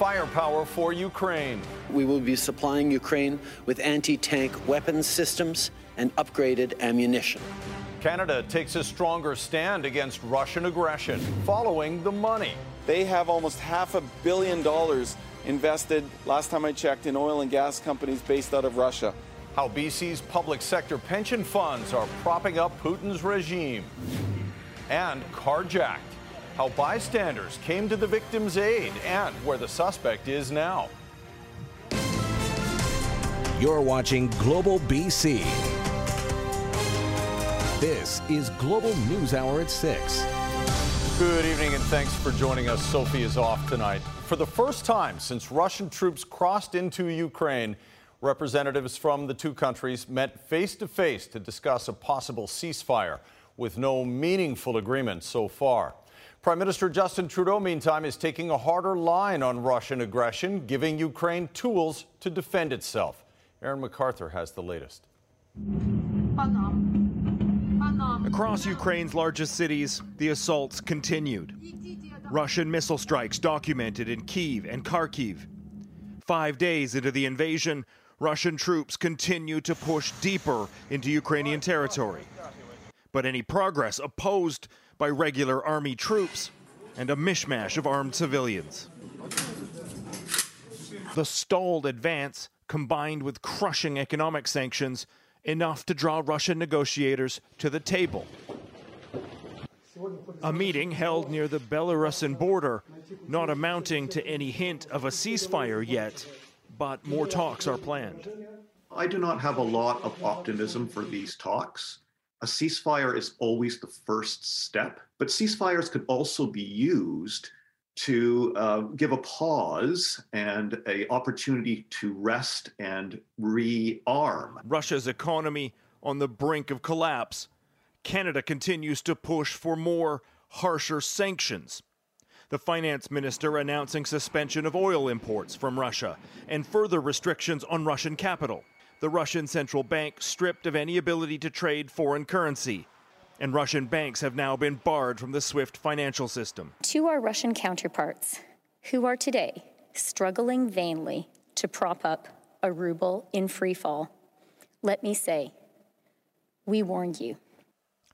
firepower for Ukraine. We will be supplying Ukraine with anti tank weapons systems and upgraded ammunition. Canada takes a stronger stand against Russian aggression, following the money. They have almost half a billion dollars invested, last time I checked, in oil and gas companies based out of Russia. How BC's public sector pension funds are propping up Putin's regime. And carjacked. How bystanders came to the victim's aid and where the suspect is now. You're watching Global BC. This is Global News Hour at 6. Good evening and thanks for joining us. Sophie is off tonight. For the first time since Russian troops crossed into Ukraine, representatives from the two countries met face to face to discuss a possible ceasefire, with no meaningful agreement so far. Prime Minister Justin Trudeau, meantime, is taking a harder line on Russian aggression, giving Ukraine tools to defend itself. Aaron MacArthur has the latest. Across Ukraine's largest cities, the assaults continued. Russian missile strikes documented in Kiev and Kharkiv. Five days into the invasion, Russian troops continue to push deeper into Ukrainian territory. But any progress opposed by regular army troops and a mishmash of armed civilians. The stalled advance, combined with crushing economic sanctions, enough to draw Russian negotiators to the table. A meeting held near the Belarusian border, not amounting to any hint of a ceasefire yet, but more talks are planned. I do not have a lot of optimism for these talks a ceasefire is always the first step, but ceasefires could also be used to uh, give a pause and a opportunity to rest and rearm. Russia's economy on the brink of collapse. Canada continues to push for more harsher sanctions. The finance minister announcing suspension of oil imports from Russia and further restrictions on Russian capital the Russian central bank stripped of any ability to trade foreign currency. And Russian banks have now been barred from the SWIFT financial system. To our Russian counterparts, who are today struggling vainly to prop up a ruble in free fall, let me say, we warned you.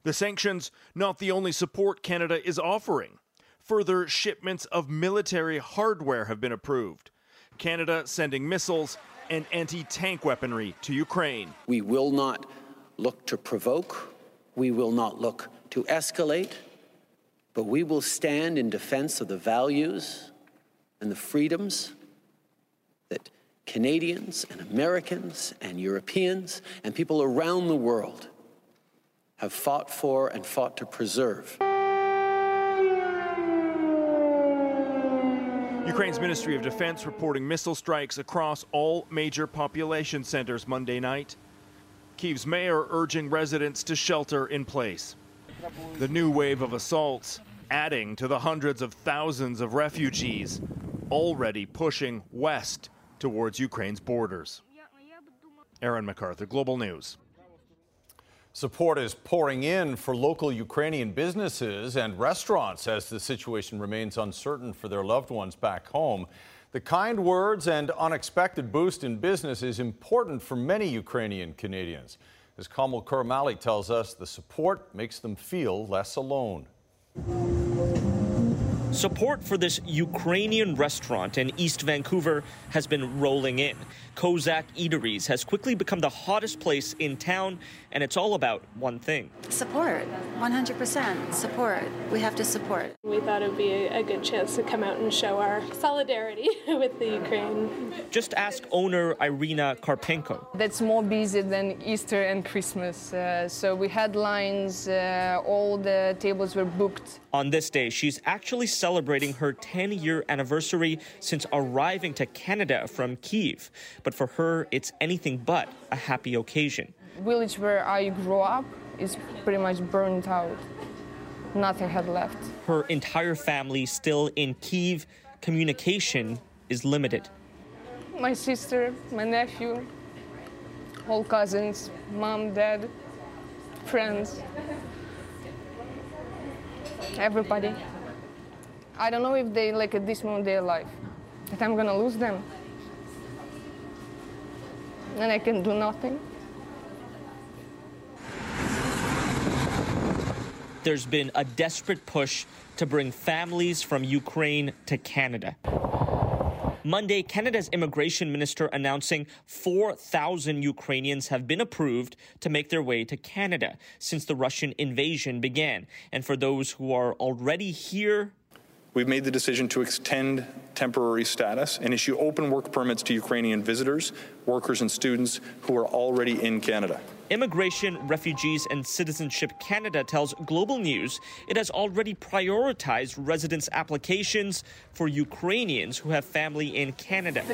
The sanctions, not the only support Canada is offering. Further shipments of military hardware have been approved. Canada sending missiles and anti tank weaponry to Ukraine. We will not look to provoke, we will not look to escalate, but we will stand in defense of the values and the freedoms that Canadians and Americans and Europeans and people around the world have fought for and fought to preserve. Ukraine's Ministry of Defense reporting missile strikes across all major population centers Monday night. Kyiv's mayor urging residents to shelter in place. The new wave of assaults adding to the hundreds of thousands of refugees already pushing west towards Ukraine's borders. Aaron MacArthur, Global News. Support is pouring in for local Ukrainian businesses and restaurants as the situation remains uncertain for their loved ones back home. The kind words and unexpected boost in business is important for many Ukrainian Canadians. As Kamil Karamali tells us, the support makes them feel less alone. Support for this Ukrainian restaurant in East Vancouver has been rolling in. Kozak Eateries has quickly become the hottest place in town, and it's all about one thing support. 100% support. We have to support. We thought it would be a, good chance to come out and show our solidarity with the Ukraine. Just ask owner Irina Karpenko. That's more busy than Easter and Christmas. Uh, so we had lines, uh, all the tables were booked. On this day, she's actually celebrating her 10 year anniversary since arriving to Canada from Kiev but for her, it's anything but a happy occasion. Village where I grew up is pretty much burned out. Nothing had left. Her entire family still in Kiev. Communication is limited. My sister, my nephew, all cousins, mom, dad, friends, everybody. I don't know if they, like, at this moment, they're alive. that I'm gonna lose them. And I can do nothing. There's been a desperate push to bring families from Ukraine to Canada. Monday, Canada's immigration minister announcing 4,000 Ukrainians have been approved to make their way to Canada since the Russian invasion began. And for those who are already here, We've made the decision to extend temporary status and issue open work permits to Ukrainian visitors, workers, and students who are already in Canada. Immigration, Refugees, and Citizenship Canada tells Global News it has already prioritized residence applications for Ukrainians who have family in Canada.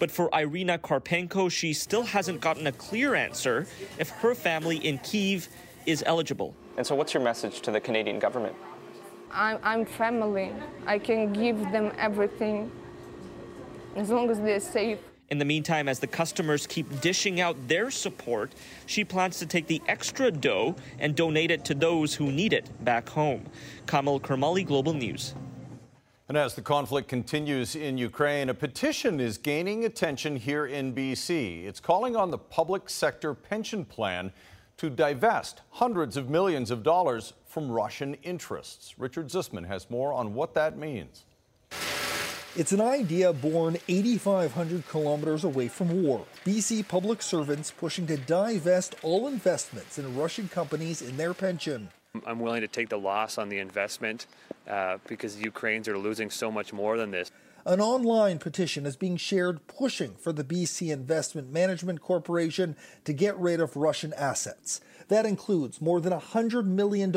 But for Irina Karpenko, she still hasn't gotten a clear answer if her family in Kiev is eligible. And so, what's your message to the Canadian government? I'm, I'm family. I can give them everything as long as they're safe. In the meantime, as the customers keep dishing out their support, she plans to take the extra dough and donate it to those who need it back home. Kamil Karamali, Global News. And as the conflict continues in Ukraine, a petition is gaining attention here in BC. It's calling on the public sector pension plan to divest hundreds of millions of dollars from Russian interests. Richard Zussman has more on what that means. It's an idea born 8,500 kilometers away from war. BC public servants pushing to divest all investments in Russian companies in their pension. I'm willing to take the loss on the investment uh, because Ukrainians are losing so much more than this. An online petition is being shared pushing for the BC Investment Management Corporation to get rid of Russian assets. That includes more than $100 million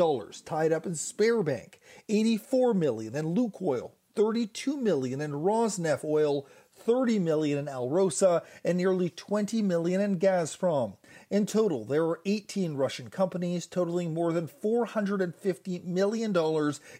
tied up in Sberbank, 84 million in Lukoil, 32 million in Rosneft oil, 30 million in Alrosa, and nearly 20 million in Gazprom. In total, there are 18 Russian companies totaling more than $450 million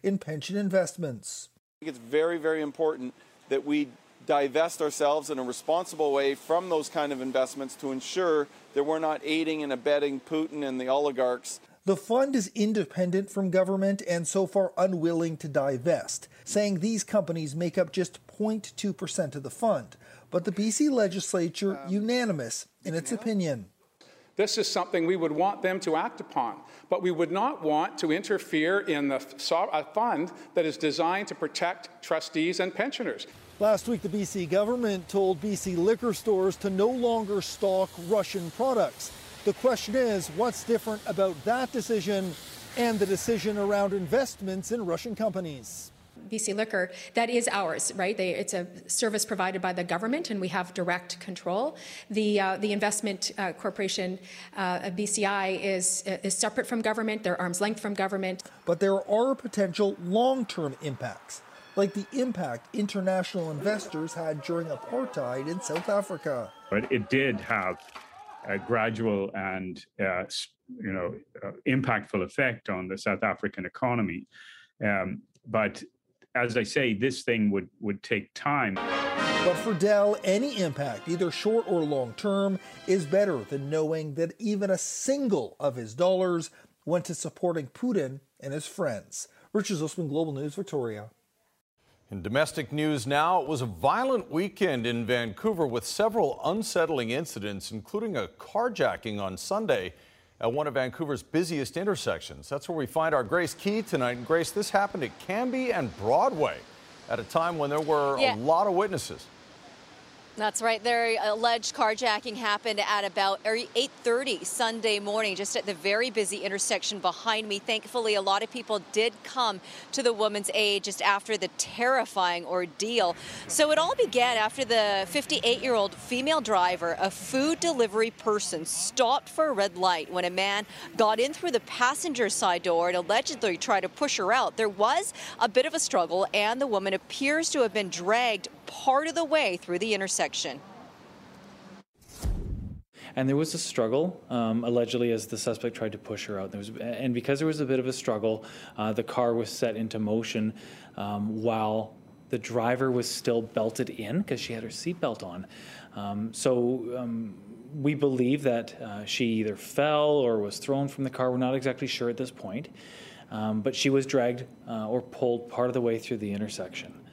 in pension investments. I think it's very, very important that we divest ourselves in a responsible way from those kind of investments to ensure that we're not aiding and abetting Putin and the oligarchs the fund is independent from government and so far unwilling to divest, saying these companies make up just 0.2% of the fund. But the BC legislature um, unanimous in its opinion. This is something we would want them to act upon, but we would not want to interfere in the fund that is designed to protect trustees and pensioners. Last week, the BC government told BC liquor stores to no longer stock Russian products. The question is, what's different about that decision and the decision around investments in Russian companies? BC Liquor, that is ours, right? They, it's a service provided by the government, and we have direct control. The uh, the investment uh, corporation, uh, BCI, is is separate from government. They're arm's length from government. But there are potential long-term impacts, like the impact international investors had during apartheid in South Africa. But it did have a gradual and uh, you know uh, impactful effect on the South African economy. Um, but as I say, this thing would would take time. But for Dell, any impact, either short or long term, is better than knowing that even a single of his dollars went to supporting Putin and his friends. Richard Zussman, Global News, Victoria. In domestic news now, it was a violent weekend in Vancouver with several unsettling incidents, including a carjacking on Sunday at one of Vancouver's busiest intersections. That's where we find our Grace Ke tonight. And Grace, this happened at Cambie and Broadway at a time when there were yeah. a lot of witnesses. That's right. Their alleged carjacking happened at about 8:30 Sunday morning, just at the very busy intersection behind me. Thankfully, a lot of people did come to the woman's aid just after the terrifying ordeal. So it all began after the 58-year-old female driver, a food delivery person, stopped for a red light when a man got in through the passenger side door and allegedly tried to push her out. There was a bit of a struggle, and the woman appears to have been dragged part of the way through the intersection. And there was a struggle, um, allegedly, as the suspect tried to push her out. There was, and because there was a bit of a struggle, uh, the car was set into motion um, while the driver was still belted in because she had her seatbelt on. Um, so um, we believe that uh, she either fell or was thrown from the car. We're not exactly sure at this point. Um, but she was dragged uh, or pulled part of the way through the intersection.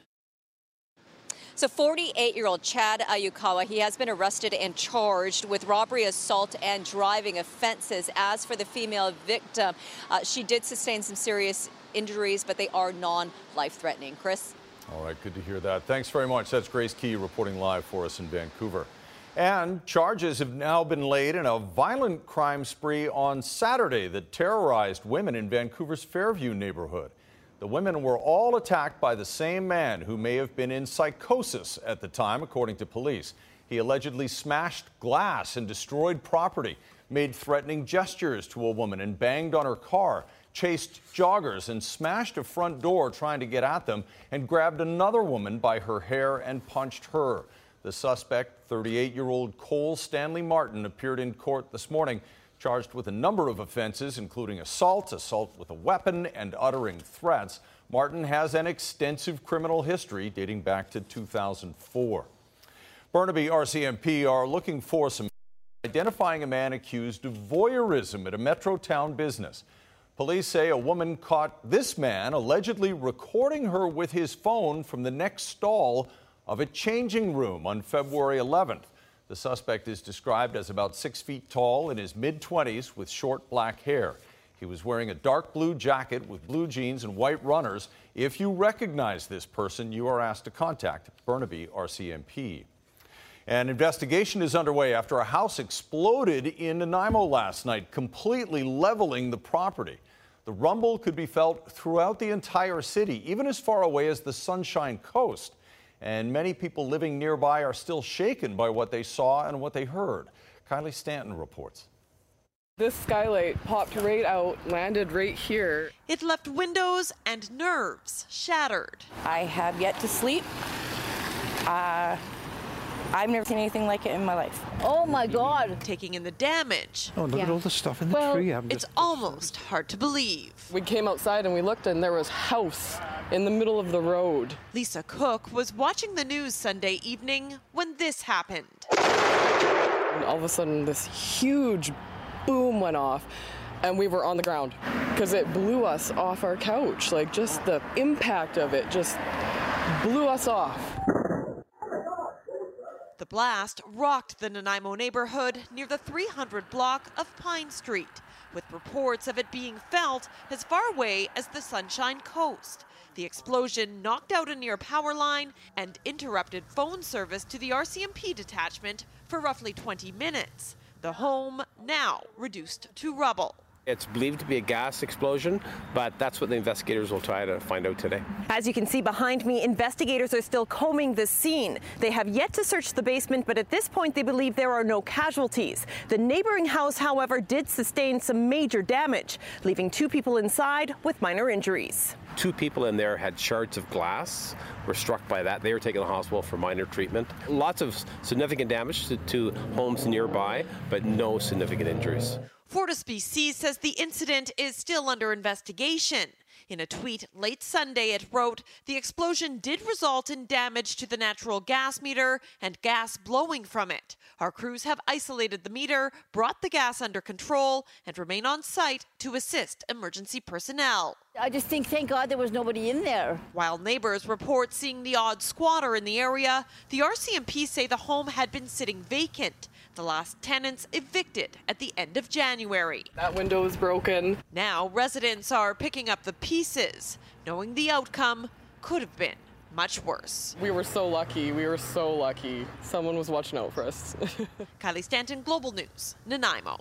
So 48 year old Chad Ayukawa, he has been arrested and charged with robbery, assault, and driving offenses. As for the female victim, uh, she did sustain some serious injuries, but they are non life threatening. Chris? All right, good to hear that. Thanks very much. That's Grace Ke reporting live for us in Vancouver. And charges have now been laid in a violent crime spree on Saturday that terrorized women in Vancouver's Fairview neighborhood. The women were all attacked by the same man who may have been in psychosis at the time, according to police. He allegedly smashed glass and destroyed property, made threatening gestures to a woman, and banged on her car, chased joggers, and smashed a front door trying to get at them, and grabbed another woman by her hair and punched her. The suspect, 38 year old Cole Stanley Martin, appeared in court this morning, charged with a number of offenses, including assault, assault with a weapon, and uttering threats. Martin has an extensive criminal history dating back to 2004. Burnaby RCMP are looking for some identifying a man accused of voyeurism at a Metrotown business. Police say a woman caught this man allegedly recording her with his phone from the next stall of a changing room on February 11th. The suspect is described as about six feet tall in his mid 20s with short black hair. He was wearing a dark blue jacket with blue jeans and white runners. If you recognize this person, you are asked to contact Burnaby RCMP. An investigation is underway after a house exploded in Nanaimo last night, completely leveling the property. The rumble could be felt throughout the entire city, even as far away as the Sunshine Coast and many people living nearby are still shaken by what they saw and what they heard. Kylie Stanton reports. This skylight popped right out, landed right here. It left windows and nerves shattered. I have yet to sleep. Uh, I've never seen anything like it in my life. Oh my God. Taking in the damage. Oh, look yeah. at all the stuff in the well, tree. I'm it's just... almost hard to believe. We came outside and we looked and there was house in the middle of the road. Lisa Cook was watching the news Sunday evening when this happened. And all of a sudden this huge boom went off and we were on the ground because it blew us off our couch. Like just the impact of it just blew us off. The blast rocked the Nanaimo neighborhood near the 300 block of Pine Street, with reports of it being felt as far away as the Sunshine Coast. The explosion knocked out a near power line and interrupted phone service to the RCMP detachment for roughly 20 minutes. The home now reduced to rubble. It's believed to be a gas explosion, but that's what the investigators will try to find out today. As you can see behind me, investigators are still combing the scene. They have yet to search the basement, but at this point, they believe there are no casualties. The neighboring house, however, did sustain some major damage, leaving two people inside with minor injuries. Two people in there had shards of glass, were struck by that. They were taken to the hospital for minor treatment. Lots of significant damage to, to homes nearby, but no significant injuries. FortisBC says the incident is still under investigation. In a tweet late Sunday, it wrote The explosion did result in damage to the natural gas meter and gas blowing from it. Our crews have isolated the meter, brought the gas under control, and remain on site to assist emergency personnel. I just think, thank God there was nobody in there. While neighbors report seeing the odd squatter in the area, the RCMP say the home had been sitting vacant the last tenants evicted at the end of January. That window is broken. Now residents are picking up the pieces, knowing the outcome could have been much worse. We were so lucky. We were so lucky. Someone was watching out for us. Kylie Stanton, Global News, Nanaimo.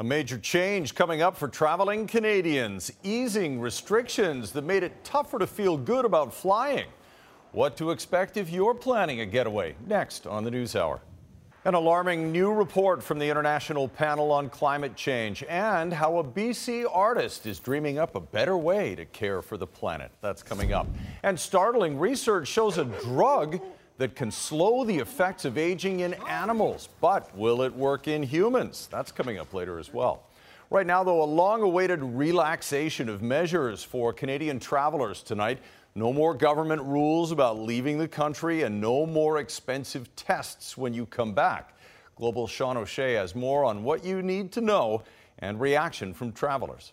A major change coming up for traveling Canadians, easing restrictions that made it tougher to feel good about flying. What to expect if you're planning a getaway? Next on the News Hour. An alarming new report from the International Panel on Climate Change and how a BC artist is dreaming up a better way to care for the planet. That's coming up. And startling research shows a drug that can slow the effects of aging in animals. But will it work in humans? That's coming up later as well. Right now, though, a long awaited relaxation of measures for Canadian travelers tonight. No more government rules about leaving the country and no more expensive tests when you come back. Global Sean O'Shea has more on what you need to know and reaction from travelers.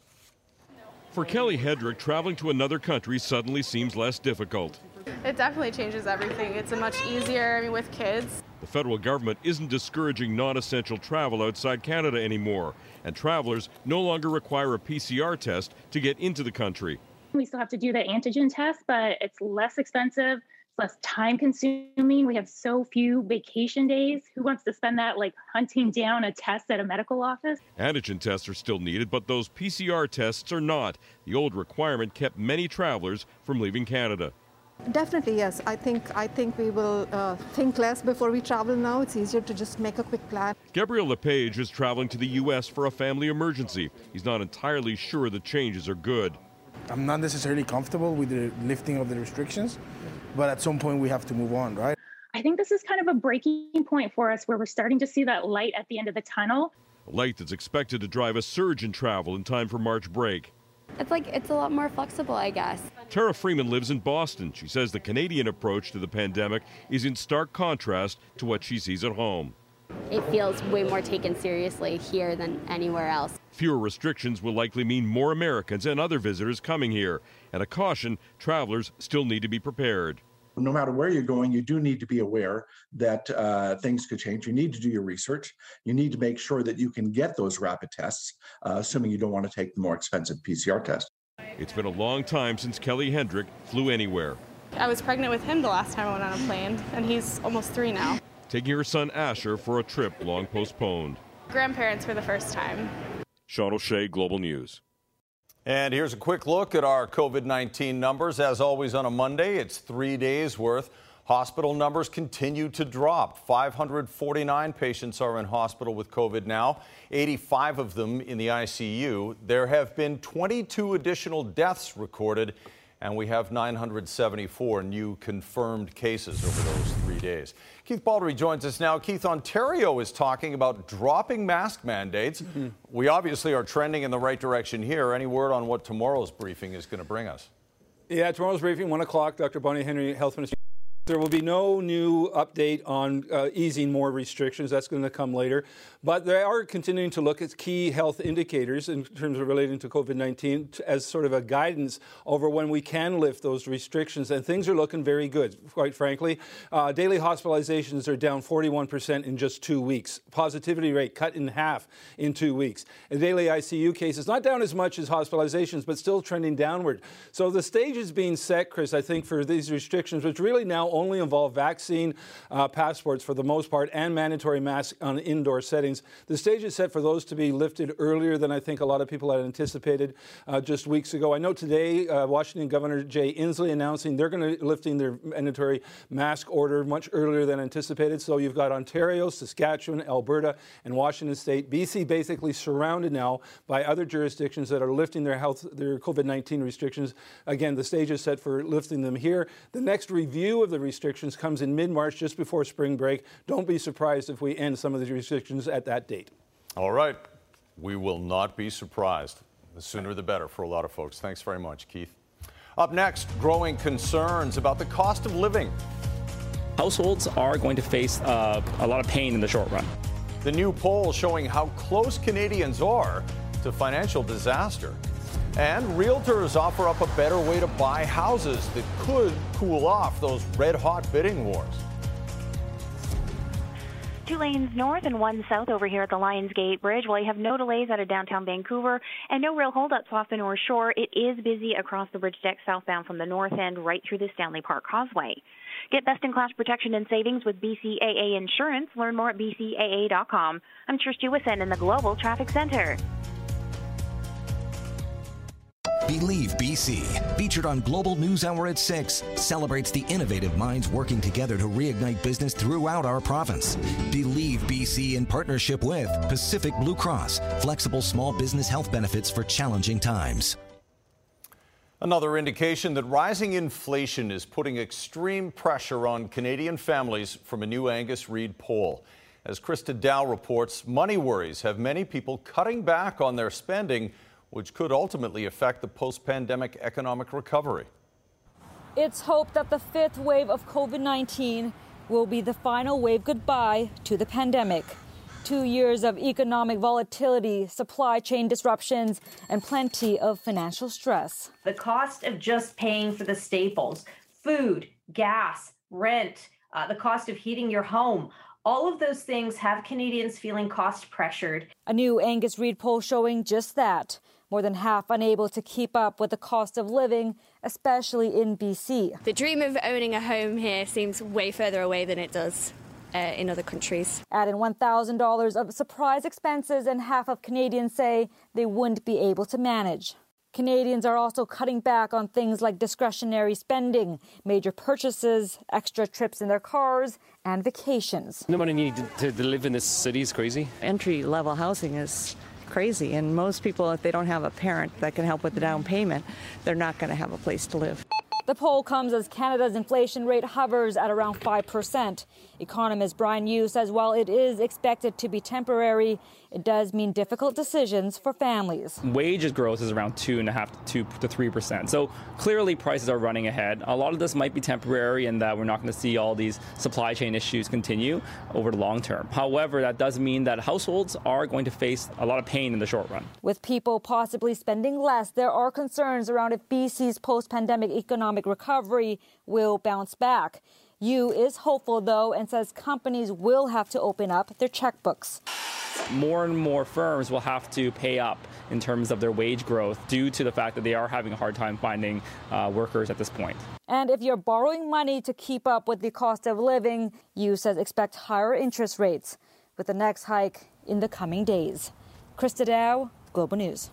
For Kelly Hedrick, traveling to another country suddenly seems less difficult. It definitely changes everything. It's a much easier, I mean, with kids. The federal government isn't discouraging non essential travel outside Canada anymore, and travelers no longer require a PCR test to get into the country. We still have to do the antigen test, but it's less expensive, it's less time consuming. We have so few vacation days. Who wants to spend that like hunting down a test at a medical office? Antigen tests are still needed, but those PCR tests are not. The old requirement kept many travelers from leaving Canada. Definitely, yes. I think I think we will uh, think less before we travel now. It's easier to just make a quick plan. Gabriel LePage is traveling to the U.S. for a family emergency. He's not entirely sure the changes are good. I'm not necessarily comfortable with the lifting of the restrictions, but at some point we have to move on, right? I think this is kind of a breaking point for us where we're starting to see that light at the end of the tunnel. A light that's expected to drive a surge in travel in time for March break. It's like it's a lot more flexible, I guess. Tara Freeman lives in Boston. She says the Canadian approach to the pandemic is in stark contrast to what she sees at home. It feels way more taken seriously here than anywhere else. Fewer restrictions will likely mean more Americans and other visitors coming here. And a caution travelers still need to be prepared no matter where you're going, you do need to be aware that uh, things could change. You need to do your research. You need to make sure that you can get those rapid tests, uh, assuming you don't want to take the more expensive PCR test. It's been a long time since Kelly Hendrick flew anywhere. I was pregnant with him the last time I went on a plane, and he's almost three now. Taking her son Asher for a trip long postponed. Grandparents for the first time. Sean O'Shea, Global News. And here's a quick look at our COVID 19 numbers. As always on a Monday, it's three days worth. Hospital numbers continue to drop. 549 patients are in hospital with COVID now, 85 of them in the ICU. There have been 22 additional deaths recorded and we have 974 new confirmed cases over those three days. Keith Baldrey joins us now. Keith, Ontario is talking about dropping mask mandates. Mm-hmm. We obviously are trending in the right direction here. Any word on what tomorrow's briefing is going to bring us? Yeah, tomorrow's briefing, 1 o'clock, Dr. Bonnie Henry, Health Minister. There will be no new update on uh, easing more restrictions. That's going to come later. But they are continuing to look at key health indicators in terms of relating to COVID 19 as sort of a guidance over when we can lift those restrictions. And things are looking very good, quite frankly. Uh, daily hospitalizations are down 41% in just two weeks. Positivity rate cut in half in two weeks. And daily ICU cases, not down as much as hospitalizations, but still trending downward. So the stage is being set, Chris, I think, for these restrictions, which really now only involve vaccine uh, passports for the most part and mandatory masks on indoor settings. The stage is set for those to be lifted earlier than I think a lot of people had anticipated uh, just weeks ago. I know today uh, Washington Governor Jay Inslee announcing they're going to be lifting their mandatory mask order much earlier than anticipated. So you've got Ontario, Saskatchewan, Alberta, and Washington State. BC basically surrounded now by other jurisdictions that are lifting their health, their COVID-19 restrictions. Again, the stage is set for lifting them here. The next review of the restrictions comes in mid-March, just before spring break. Don't be surprised if we end some of these restrictions at that date. All right. We will not be surprised. The sooner the better for a lot of folks. Thanks very much, Keith. Up next, growing concerns about the cost of living. Households are going to face uh, a lot of pain in the short run. The new poll showing how close Canadians are to financial disaster. And realtors offer up a better way to buy houses that could cool off those red hot bidding wars two lanes north and one south over here at the Lions Gate Bridge. While you have no delays out of downtown Vancouver and no real holdups off the North Shore, it is busy across the bridge deck southbound from the north end right through the Stanley Park Causeway. Get best in class protection and savings with BCAA Insurance. Learn more at bcaa.com. I'm Trish Jewison in the Global Traffic Center. Believe BC, featured on Global News Hour at 6, celebrates the innovative minds working together to reignite business throughout our province. Believe BC in partnership with Pacific Blue Cross, flexible small business health benefits for challenging times. Another indication that rising inflation is putting extreme pressure on Canadian families from a new Angus Reid poll. As Christa Dao reports, money worries have many people cutting back on their spending which could ultimately affect the post pandemic economic recovery. It's hoped that the fifth wave of COVID 19 will be the final wave goodbye to the pandemic. Two years of economic volatility, supply chain disruptions, and plenty of financial stress. The cost of just paying for the staples food, gas, rent, uh, the cost of heating your home all of those things have Canadians feeling cost pressured. A new Angus Reid poll showing just that. More than half unable to keep up with the cost of living, especially in BC. The dream of owning a home here seems way further away than it does uh, in other countries. Add in $1,000 of surprise expenses, and half of Canadians say they wouldn't be able to manage. Canadians are also cutting back on things like discretionary spending, major purchases, extra trips in their cars, and vacations. The money needed to, to live in this city is crazy. Entry level housing is crazy, and most people, if they don't have a parent that can help with the down payment, they're not going to have a place to live. The poll comes as Canada's inflation rate hovers at around 5%. Economist Bryan Yu says while it is expected to be temporary, it does mean difficult decisions for families. Wages growth is around two and a half to two to three percent. So clearly prices are running ahead. A lot of this might be temporary and that we're not going to see all these supply chain issues continue over the long term. However, that does mean that households are going to face a lot of pain in the short run. With people possibly spending less, there are concerns around if BC's post-pandemic economic recovery will bounce back. Yu is hopeful, though, and says companies will have to open up their checkbooks. More and more firms will have to pay up in terms of their wage growth due to the fact that they are having a hard time finding uh, workers at this point. And if you're borrowing money to keep up with the cost of living, Yu says expect higher interest rates with the next hike in the coming days. Christa Dao, Global News.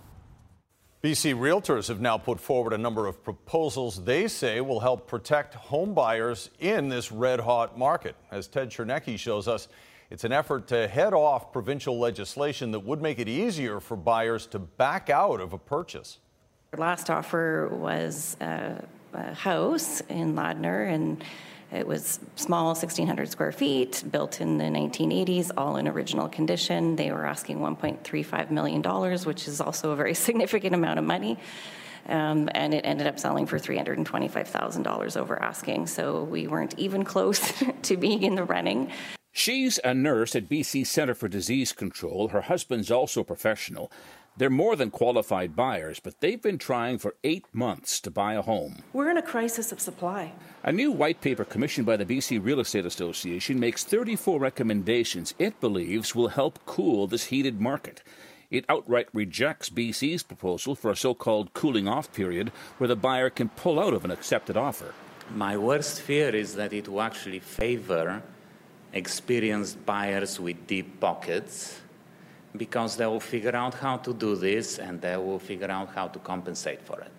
BC Realtors have now put forward a number of proposals they say will help protect home buyers in this red hot market. As Ted Chernecki shows us, it's an effort to head off provincial legislation that would make it easier for buyers to back out of a purchase. Our last offer was a, a house in Ladner and it was small, 1,600 square feet, built in the 1980s, all in original condition. They were asking $1.35 million, which is also a very significant amount of money. Um, and it ended up selling for $325,000 over asking. So we weren't even close to being in the running. She's a nurse at BC Centre for Disease Control. Her husband's also a professional. They're more than qualified buyers, but they've been trying for eight months to buy a home. We're in a crisis of supply. A new white paper commissioned by the BC Real Estate Association makes 34 recommendations it believes will help cool this heated market. It outright rejects BC's proposal for a so called cooling off period where the buyer can pull out of an accepted offer. My worst fear is that it will actually favor experienced buyers with deep pockets because they will figure out how to do this and they will figure out how to compensate for it.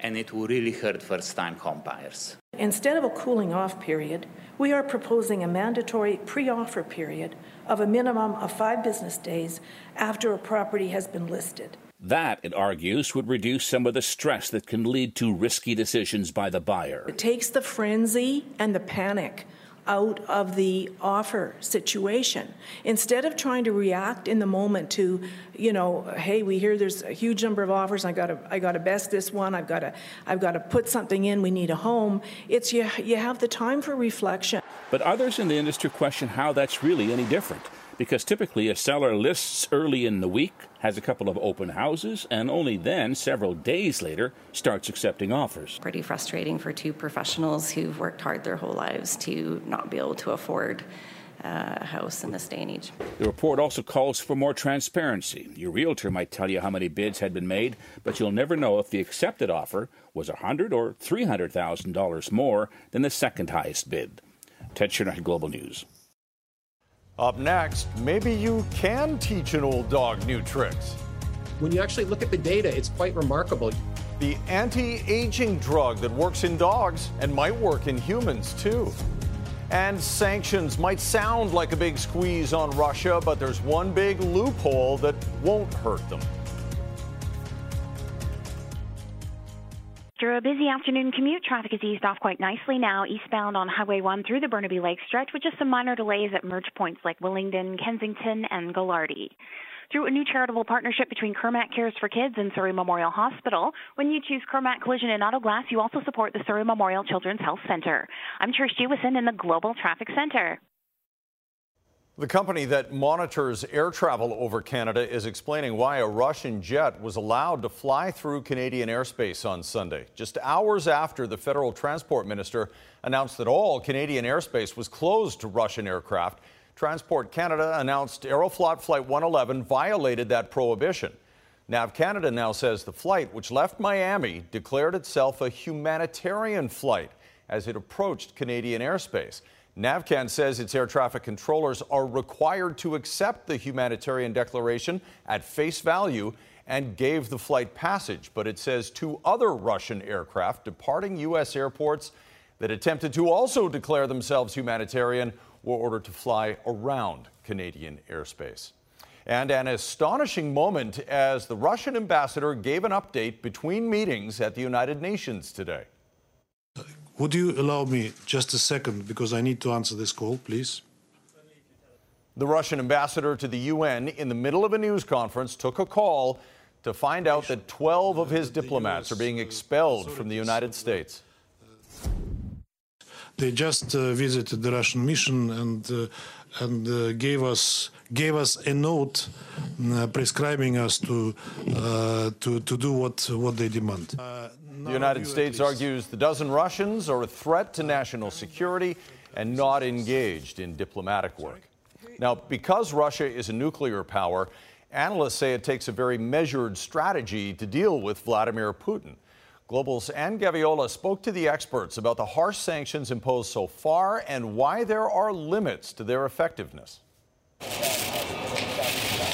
And it will really hurt first time home buyers. Instead of a cooling off period, we are proposing a mandatory pre offer period of a minimum of five business days after a property has been listed. That, it argues, would reduce some of the stress that can lead to risky decisions by the buyer. It takes the frenzy and the panic out of the offer situation. Instead of trying to react in the moment to you know hey we hear there's a huge number of offers i got to i got to best this one i've got to i've got to put something in we need a home it's you you have the time for reflection. But others in the industry question how that's really any different. Because typically a seller lists early in the week, has a couple of open houses, and only then, several days later, starts accepting offers. Pretty frustrating for two professionals who've worked hard their whole lives to not be able to afford uh, a house in this day and age. The report also calls for more transparency. Your realtor might tell you how many bids had been made, but you'll never know if the accepted offer was a hundred or three hundred thousand dollars more than the second highest bid. Ted Chernecki, Global News. Up next, maybe you can teach an old dog new tricks. When you actually look at the data, it's quite remarkable. The anti aging drug that works in dogs and might work in humans too. And sanctions might sound like a big squeeze on Russia, but there's one big loophole that won't hurt them. After a busy afternoon commute, traffic has eased off quite nicely now eastbound on Highway 1 through the Burnaby Lake stretch with just some minor delays at merge points like Willingdon, Kensington, and Gaglardi. Through a new charitable partnership between Kermac Cares for Kids and Surrey Memorial Hospital, when you choose Kermac Collision and Auto Glass, you also support the Surrey Memorial Children's Health Center. I'm Trish Jewison in the Global Traffic Center. The company that monitors air travel over Canada is explaining why a Russian jet was allowed to fly through Canadian airspace on Sunday, just hours after the federal transport minister announced that all Canadian airspace was closed to Russian aircraft. Transport Canada announced Aeroflot Flight 111 violated that prohibition. NAV Canada now says the flight, which left Miami, declared itself a humanitarian flight as it approached Canadian airspace. NAVCAN says its air traffic controllers are required to accept the humanitarian declaration at face value and gave the flight passage. But it says two other Russian aircraft departing U.S. airports that attempted to also declare themselves humanitarian were ordered to fly around Canadian airspace. And an astonishing moment as the Russian ambassador gave an update between meetings at the United Nations today. Would you allow me just a second because I need to answer this call, please? The Russian ambassador to the UN, in the middle of a news conference, took a call to find out that 12 of his diplomats are being expelled from the United States. They just uh, visited the Russian mission and uh, and uh, gave us gave us a note uh, prescribing us to uh, to to do what what they demand. The United States argues the dozen Russians are a threat to national security and not engaged in diplomatic work. Now, because Russia is a nuclear power, analysts say it takes a very measured strategy to deal with Vladimir Putin. Global's Anne Gaviola spoke to the experts about the harsh sanctions imposed so far and why there are limits to their effectiveness.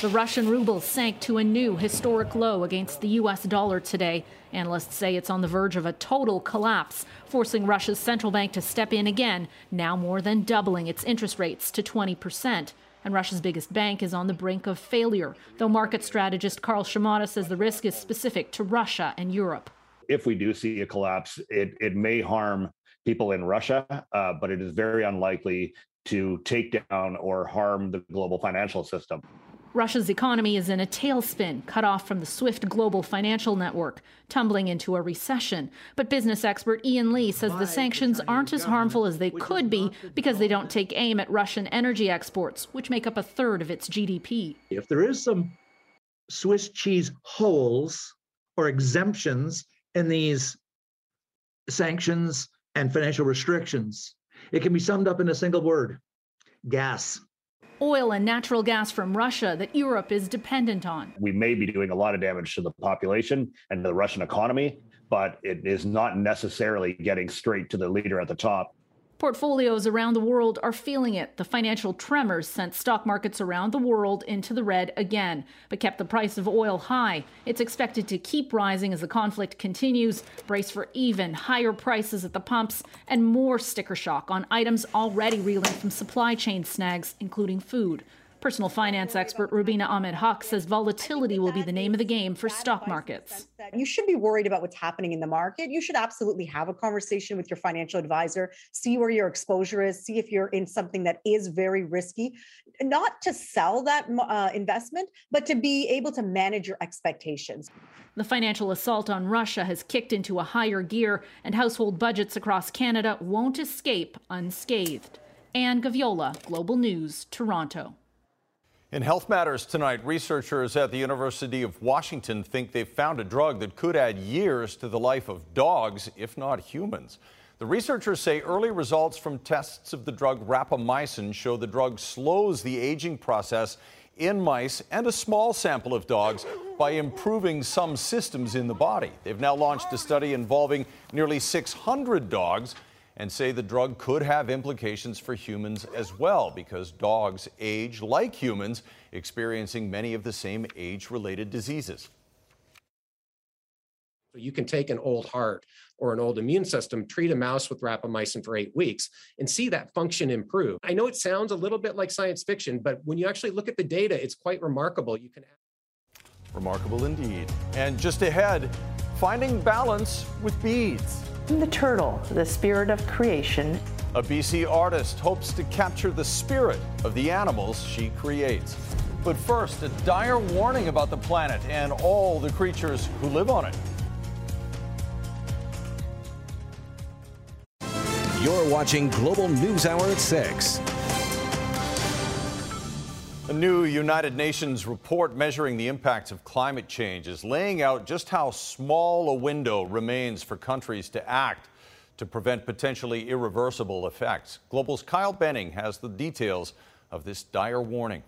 The Russian ruble sank to a new historic low against the U.S. dollar today. Analysts say it's on the verge of a total collapse, forcing Russia's central bank to step in again, now more than doubling its interest rates to 20 percent. And Russia's biggest bank is on the brink of failure, though market strategist Carl Shimada says the risk is specific to Russia and Europe. If we do see a collapse, it, it may harm people in Russia, uh, but it is very unlikely to take down or harm the global financial system. Russia's economy is in a tailspin, cut off from the swift global financial network, tumbling into a recession. But business expert Ian Lee says the sanctions aren't as harmful as they could be because they don't take aim at Russian energy exports, which make up a third of its GDP. If there is some Swiss cheese holes or exemptions in these sanctions and financial restrictions, it can be summed up in a single word gas oil and natural gas from Russia that Europe is dependent on. We may be doing a lot of damage to the population and the Russian economy, but it is not necessarily getting straight to the leader at the top. Portfolios around the world are feeling it. The financial tremors sent stock markets around the world into the red again, but kept the price of oil high. It's expected to keep rising as the conflict continues. Brace for even higher prices at the pumps and more sticker shock on items already reeling from supply chain snags, including food. Personal finance expert Rubina Ahmed Haq says volatility will be the name of the game for stock markets. You should be worried about what's happening in the market. You should absolutely have a conversation with your financial advisor, see where your exposure is, see if you're in something that is very risky, not to sell that uh, investment, but to be able to manage your expectations. The financial assault on Russia has kicked into a higher gear, and household budgets across Canada won't escape unscathed. Anne Gaviola, Global News, Toronto. In Health Matters tonight, researchers at the University of Washington think they've found a drug that could add years to the life of dogs, if not humans. The researchers say early results from tests of the drug rapamycin show the drug slows the aging process in mice and a small sample of dogs by improving some systems in the body. They've now launched a study involving nearly 600 dogs and say the drug could have implications for humans as well because dogs age like humans, experiencing many of the same age related diseases. You can take an old heart or an old immune system, treat a mouse with rapamycin for eight weeks, and see that function improve. I know it sounds a little bit like science fiction, but when you actually look at the data, it's quite remarkable. You can. Remarkable indeed. And just ahead, finding balance with beads. The turtle, the spirit of creation. A BC artist hopes to capture the spirit of the animals she creates. But first, a dire warning about the planet and all the creatures who live on it. You're watching Global News Hour at 6. A new United Nations report measuring the impacts of climate change is laying out just how small a window remains for countries to act to prevent potentially irreversible effects. Global's Kyle Benning has the details of this dire warning.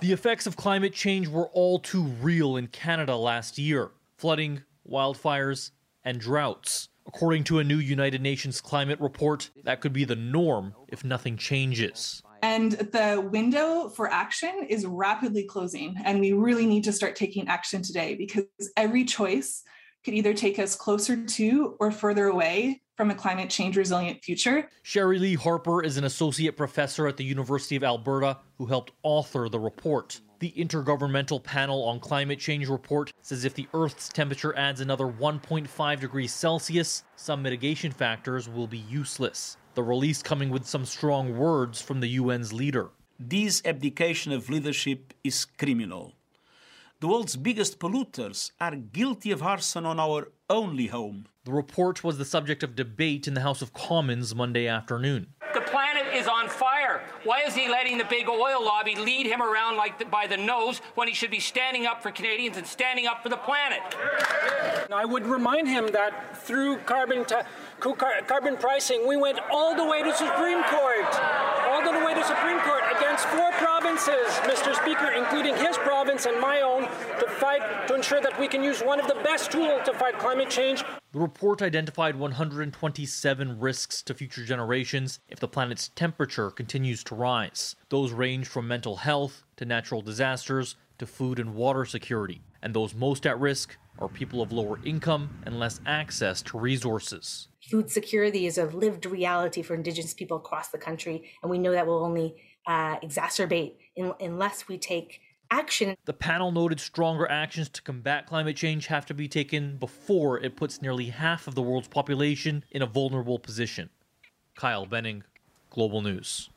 The effects of climate change were all too real in Canada last year flooding, wildfires, and droughts. According to a new United Nations climate report, that could be the norm if nothing changes. And the window for action is rapidly closing. And we really need to start taking action today because every choice could either take us closer to or further away from a climate change resilient future. Sherilee Harper is an associate professor at the University of Alberta who helped author the report. The Intergovernmental Panel on Climate Change report says if the Earth's temperature adds another 1.5 degrees Celsius, some mitigation factors will be useless. The release coming with some strong words from the UN's leader. This abdication of leadership is criminal. The world's biggest polluters are guilty of arson on our only home. The report was the subject of debate in the House of Commons Monday afternoon. The planet is on fire. Why is he letting the big oil lobby lead him around like the, by the nose when he should be standing up for Canadians and standing up for the planet? I would remind him that through carbon carbon pricing, we went all the way to Supreme Court, all the way to Supreme Court against four provinces, Mr. Speaker, including his province and my own, to fight to ensure that we can use one of the best tools to fight climate change. The report identified 127 risks to future generations if the planet's temperature continues to rise. Those range from mental health to natural disasters to food and water security. And those most at risk are people of lower income and less access to resources. Food security is a lived reality for Indigenous people across the country, and we know that will only uh, exacerbate in, unless we take action. The panel noted stronger actions to combat climate change have to be taken before it puts nearly half of the world's population in a vulnerable position. Kyle Benning, Global News.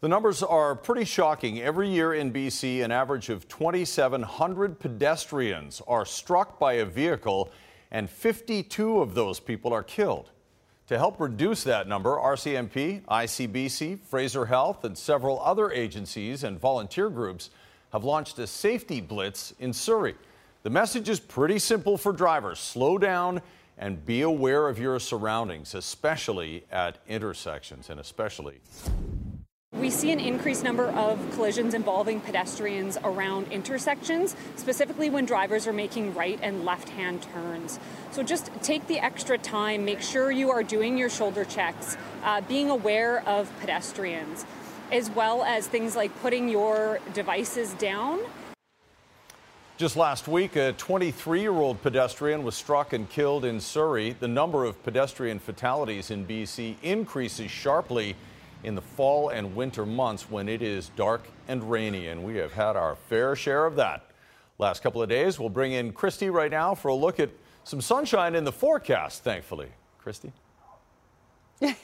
The numbers are pretty shocking. Every year in BC, an average of 2,700 pedestrians are struck by a vehicle, and 52 of those people are killed. To help reduce that number, RCMP, ICBC, Fraser Health, and several other agencies and volunteer groups have launched a safety blitz in Surrey. The message is pretty simple for drivers slow down and be aware of your surroundings, especially at intersections and especially. We see an increased number of collisions involving pedestrians around intersections, specifically when drivers are making right and left hand turns. So just take the extra time, make sure you are doing your shoulder checks, uh, being aware of pedestrians, as well as things like putting your devices down. Just last week, a 23 year old pedestrian was struck and killed in Surrey. The number of pedestrian fatalities in BC increases sharply in the fall and winter months when it is dark and rainy, and we have had our fair share of that. Last couple of days, we'll bring in Kristi right now for a look at some sunshine in the forecast, thankfully. Kristi?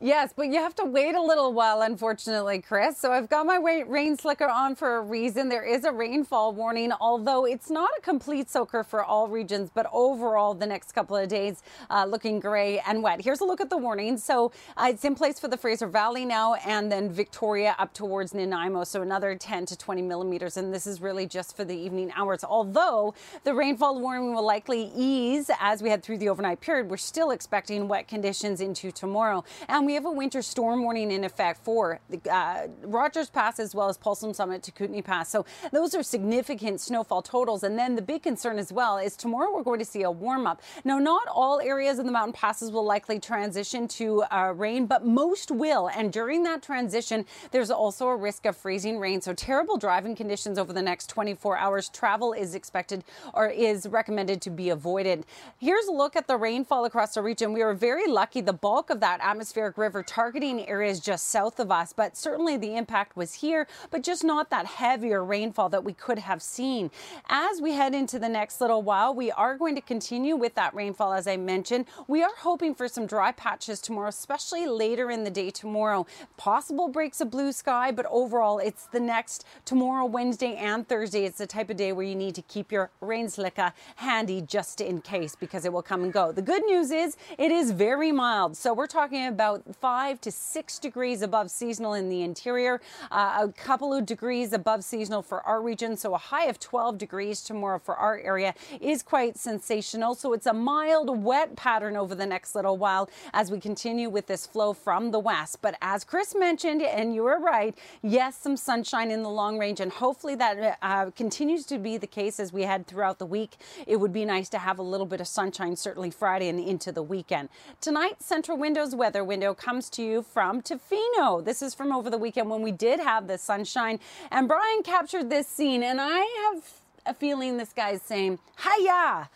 Yes, but you have to wait a little while, unfortunately, Chris. So I've got my rain slicker on for a reason. There is a rainfall warning, although it's not a complete soaker for all regions, but overall, the next couple of days uh, looking gray and wet. Here's a look at the warning. So uh, it's in place for the Fraser Valley now, and then Victoria up towards Nanaimo. So another 10 to 20 millimeters, and this is really just for the evening hours. Although the rainfall warning will likely ease as we head through the overnight period, we're still expecting wet conditions into tomorrow. And we have a winter storm warning in effect for the, uh, Rogers Pass as well as Paulson Summit to Kootenay Pass. So those are significant snowfall totals. And then the big concern as well is tomorrow we're going to see a warm up. Now, not all areas of the mountain passes will likely transition to uh, rain, but most will. And during that transition, there's also a risk of freezing rain. So terrible driving conditions over the next 24 hours. Travel is expected or is recommended to be avoided. Here's a look at the rainfall across the region. We are very lucky. The bulk of that atmospheric River targeting areas just south of us, but certainly the impact was here, but just not that heavier rainfall that we could have seen. As we head into the next little while, we are going to continue with that rainfall, as I mentioned. We are hoping for some dry patches tomorrow, especially later in the day tomorrow. Possible breaks of blue sky, but overall, it's the next tomorrow, Wednesday, and Thursday. It's the type of day where you need to keep your rain slicker handy just in case because it will come and go. The good news is it is very mild. So we're talking about five to six degrees above seasonal in the interior, uh, a couple of degrees above seasonal for our region. So a high of 12 degrees tomorrow for our area is quite sensational. So it's a mild, wet pattern over the next little while as we continue with this flow from the west. But as Chris mentioned, and you were right, yes, some sunshine in the long range, and hopefully that uh, continues to be the case as we head throughout the week. It would be nice to have a little bit of sunshine, certainly Friday and into the weekend. Tonight, Central Windows weather window comes to you from Tofino. This is from over the weekend when we did have the sunshine, and Brian captured this scene, and I have a feeling this guy's saying, Hiya!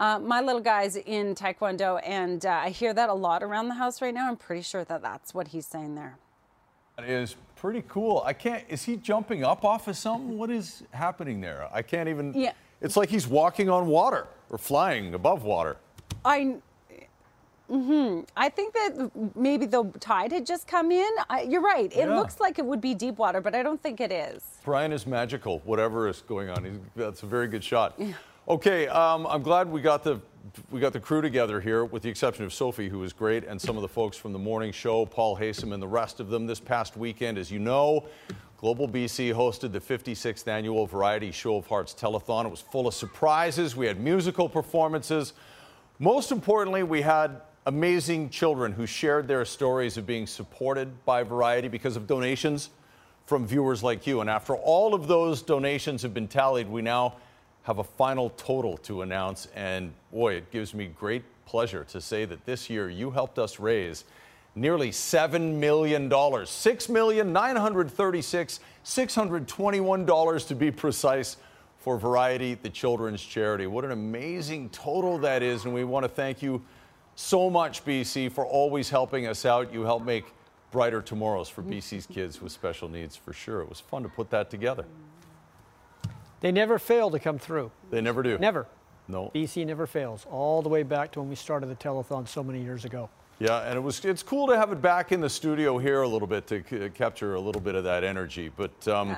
Uh, my little guy's in Taekwondo, and uh, I hear that a lot around the house right now. I'm pretty sure that that's what he's saying there. That is pretty cool. I can't, is he jumping up off of something? What is happening there? I can't even, yeah. it's like he's walking on water or flying above water. I, hmm I think that maybe the tide had just come in. I, you're right. It Yeah. looks like it would be deep water, but I don't think it is. Brian is magical, whatever is going on. He's, that's a very good shot. Okay, um, I'm glad we got the we got the crew together here, with the exception of Sophie, who was great, and some of the folks from the morning show, Paul Haysom and the rest of them. This past weekend, as you know, Global BC hosted the 56th annual Variety Show of Hearts telethon. It was full of surprises. We had musical performances. Most importantly, we had amazing children who shared their stories of being supported by Variety because of donations from viewers like you. And after all of those donations have been tallied, we now have a final total to announce. And boy, it gives me great pleasure to say that this year you helped us raise nearly $7 million. $6,936, $621 to be precise for Variety, the children's charity. What an amazing total that is. And we want to thank you so much, BC, for always helping us out. You help make brighter tomorrows for BC's kids with special needs for sure. It was fun to put that together. They never fail to come through. They never do. Never. No. BC never fails, all the way back to when we started the telethon so many years ago. Yeah, and it was it's cool to have it back in the studio here a little bit to c- capture a little bit of that energy. But um,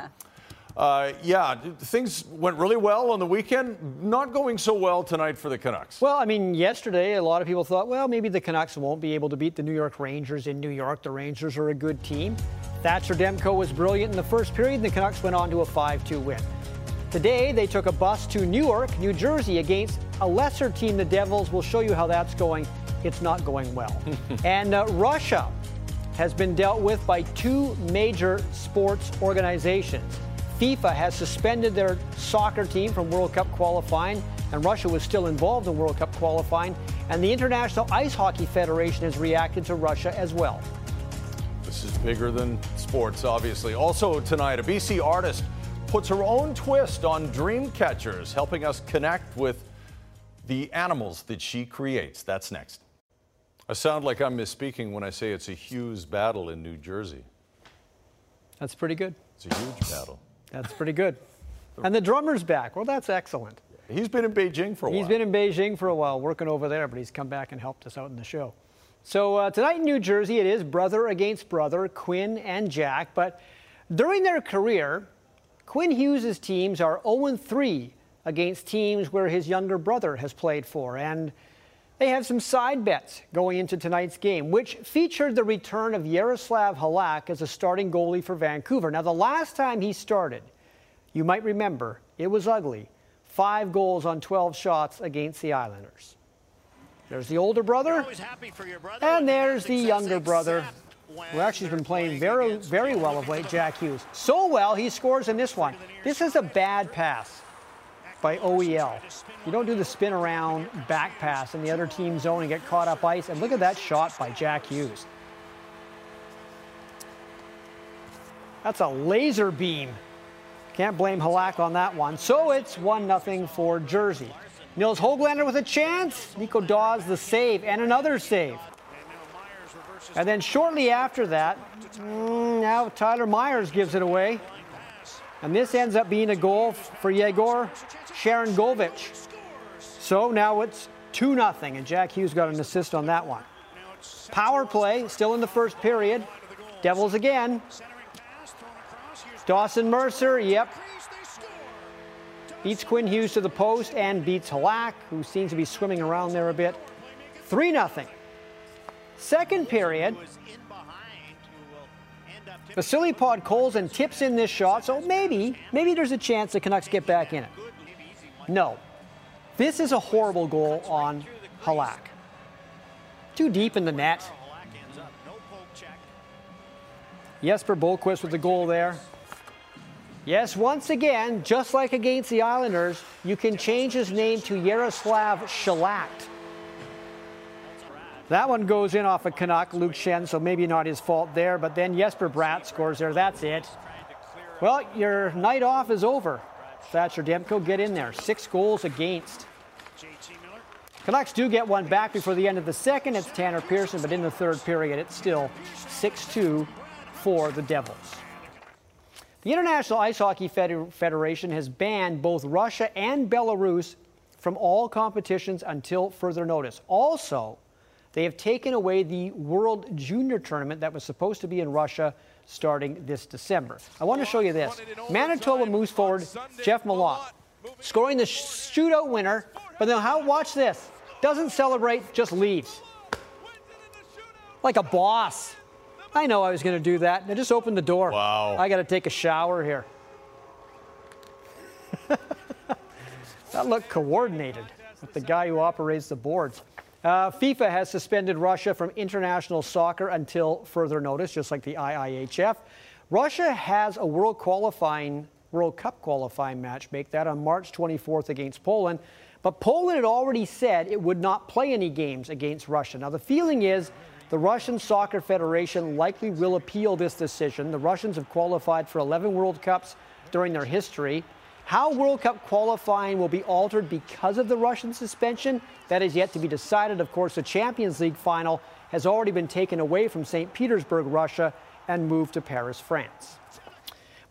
uh, yeah, things went really well on the weekend. Not going so well tonight for the Canucks. Well, I mean, yesterday a lot of people thought, well, maybe the Canucks won't be able to beat the New York Rangers in New York. The Rangers are a good team. Thatcher Demko was brilliant in the first period, and the Canucks went on to a 5 2 win. Today, they took a bus to Newark, New Jersey against a lesser team, the Devils. We'll show you how that's going. It's not going well. and uh, Russia has been dealt with by two major sports organizations. FIFA has suspended their soccer team from World Cup qualifying, and Russia was still involved in World Cup qualifying. And the International Ice Hockey Federation has reacted to Russia as well. This is bigger than sports, obviously. Also tonight, a BC artist puts her own twist on dream catchers, helping us connect with the animals that she creates. That's next. I sound like I'm misspeaking when I say it's a Hughes battle in New Jersey. That's pretty good. It's a huge battle. That's pretty good. And the drummer's back. Well, that's excellent. He's been in Beijing for a He's while. He's been in Beijing for a while, working over there, but he's come back and helped us out in the show. So uh, tonight in New Jersey, it is brother against brother, Quinn and Jack. But during their career, Quinn Hughes' teams are 0 3 against teams where his younger brother has played for. And they have some side bets going into tonight's game, which featured the return of Yaroslav Halak as a starting goalie for Vancouver. Now, the last time he started, you might remember, it was ugly. Five goals on 12 shots against the Islanders. There's the older brother, and there's the younger brother, who actually has been playing very, very well of late, Jack Hughes. So well, he scores in this one. This is a bad pass by OEL. You don't do the spin around back pass in the other team zone and get caught up ice. And look at that shot by Jack Hughes. That's a laser beam. Can't blame Halak on that one. So it's 1 0 for Jersey. Nils Hoglander with a chance. Nico Daws the save and another save. And then shortly after that, mm, now Tyler Myers gives it away. And this ends up being a goal for Yegor Sharangovich. So now it's 2 0, and Jack Hughes got an assist on that one. Power play, still in the first period. Devils again. Dawson Mercer, yep. Beats Quinn Hughes to the post and beats Halak, who seems to be swimming around there a bit. 3 0. Second period, Vasily and tips in this shot, so maybe, maybe there's a chance the Canucks get back in it. No. This is a horrible goal on Halak. Too deep in the net. Jesper Boqvist with the goal there. Yes, once again, just like against the Islanders, you can change his name to Yaroslav Shalakt. That one goes in off a Canuck, Luke Schenn, so maybe not his fault there, but then Jesper Bratt scores there. That's it. Well, your night off is over. Thatcher Demko, get in there. Six goals against. Canucks do get one back before the end of the second. It's Tanner Pearson, but in the third period, it's still 6 2 for the Devils. The International Ice Hockey Federation has banned both Russia and Belarus from all competitions until further notice. Also, they have taken away the World Junior Tournament that was supposed to be in Russia starting this December. I want to show you this. Manitoba moves forward, Jeff Malott, scoring the shootout winner, but then how, watch this. Doesn't celebrate, just leaves. Like a boss. I know I was going to do that. I just opened the door. Wow. I got to take a shower here. that looked coordinated with the guy who operates the boards. Uh, FIFA has suspended Russia from international soccer until further notice, just like the IIHF. Russia has a World qualifying World Cup qualifying match, make that on March 24th against Poland. But Poland had already said it would not play any games against Russia. Now the feeling is the Russian Soccer Federation likely will appeal this decision. The Russians have qualified for 11 World Cups during their history. How World Cup qualifying will be altered because of the Russian suspension, that is yet to be decided. Of course, the Champions League final has already been taken away from St. Petersburg, Russia, and moved to Paris, France.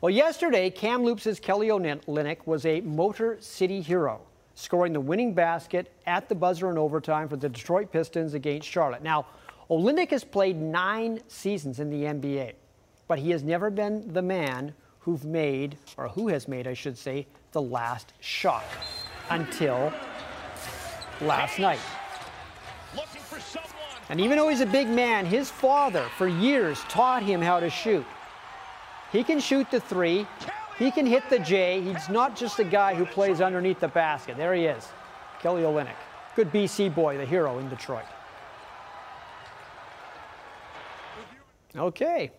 Well, yesterday, Kamloops' Kelly Olynyk was a Motor City hero, scoring the winning basket at the buzzer in overtime for the Detroit Pistons against Charlotte. Now, Olynyk has played nine seasons in the NBA, but he has never been the man who've made, or who has made, I should say, the last shot until last night. And even though he's a big man, his father for years taught him how to shoot. He can shoot the three, he can hit the J. He's not just a guy who plays underneath the basket. There he is, Kelly Olynyk. Good BC boy, the hero in Detroit. Okay,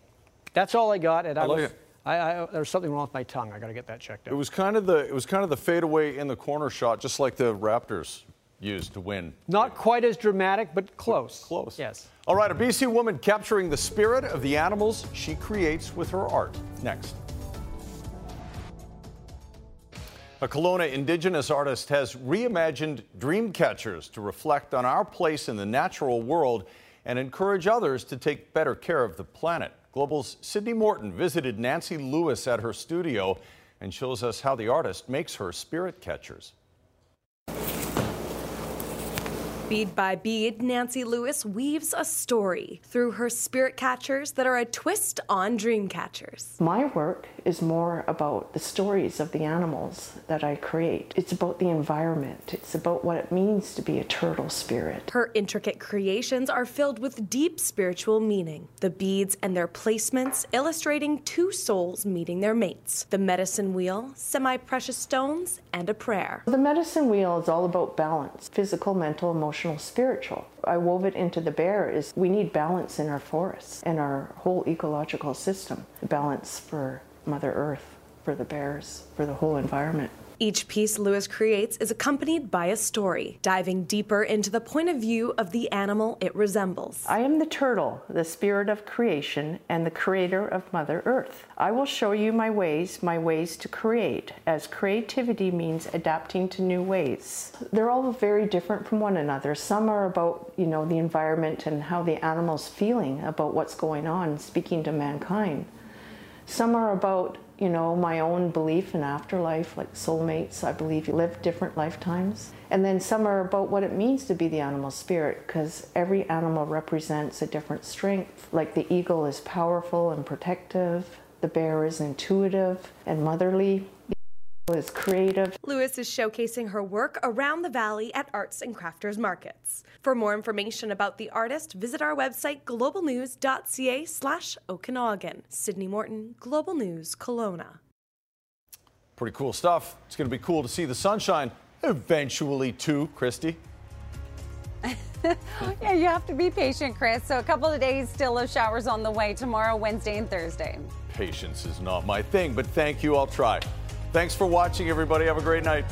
that's all I got. And I, I like was, it. I, I, there's something wrong with my tongue. I got to get that checked out. It was kind of the it was kind of the fadeaway in the corner shot, just like the Raptors used to win. Not quite as dramatic, but close. Close. Yes. All right, a BC woman capturing the spirit of the animals she creates with her art. Next. A Kelowna Indigenous artist has reimagined dream catchers to reflect on our place in the natural world and encourage others to take better care of the planet. Global's Sydney Morton visited Nancy Lewis at her studio and shows us how the artist makes her spirit catchers. Bead by bead, Nancy Lewis weaves a story through her spirit catchers that are a twist on dream catchers. My work is more about the stories of the animals that I create. It's about the environment, it's about what it means to be a turtle spirit. Her intricate creations are filled with deep spiritual meaning. The beads and their placements illustrating two souls meeting their mates the medicine wheel, semi precious stones, and a prayer. The medicine wheel is all about balance physical, mental, emotional, spiritual. I wove it into the bear is we need balance in our forests and our whole ecological system. Balance for Mother Earth, for the bears, for the whole environment. Each piece Lewis creates is accompanied by a story, diving deeper into the point of view of the animal it resembles. I am the turtle, the spirit of creation and the creator of Mother Earth. I will show you my ways, my ways to create, as creativity means adapting to new ways. They're all very different from one another. Some are about, you know, the environment and how the animal's feeling about what's going on, speaking to mankind. Some are about you know, my own belief in afterlife, like soulmates. I believe you live different lifetimes. And then some are about what it means to be the animal spirit, because every animal represents a different strength. Like the eagle is powerful and protective, the bear is intuitive and motherly. Is creative. Lewis is showcasing her work around the valley at arts and crafters markets. For more information about the artist, visit our website globalnews.ca slash Okanagan. Sydney Morton, Global News, Kelowna. Pretty cool stuff. It's going to be cool to see the sunshine eventually, too, Kristi. yeah, you have to be patient, Chris. So a couple of days still of showers on the way tomorrow, Wednesday, and Thursday. Patience is not my thing, but thank you. I'll try. Thanks for watching, everybody. Have a great night.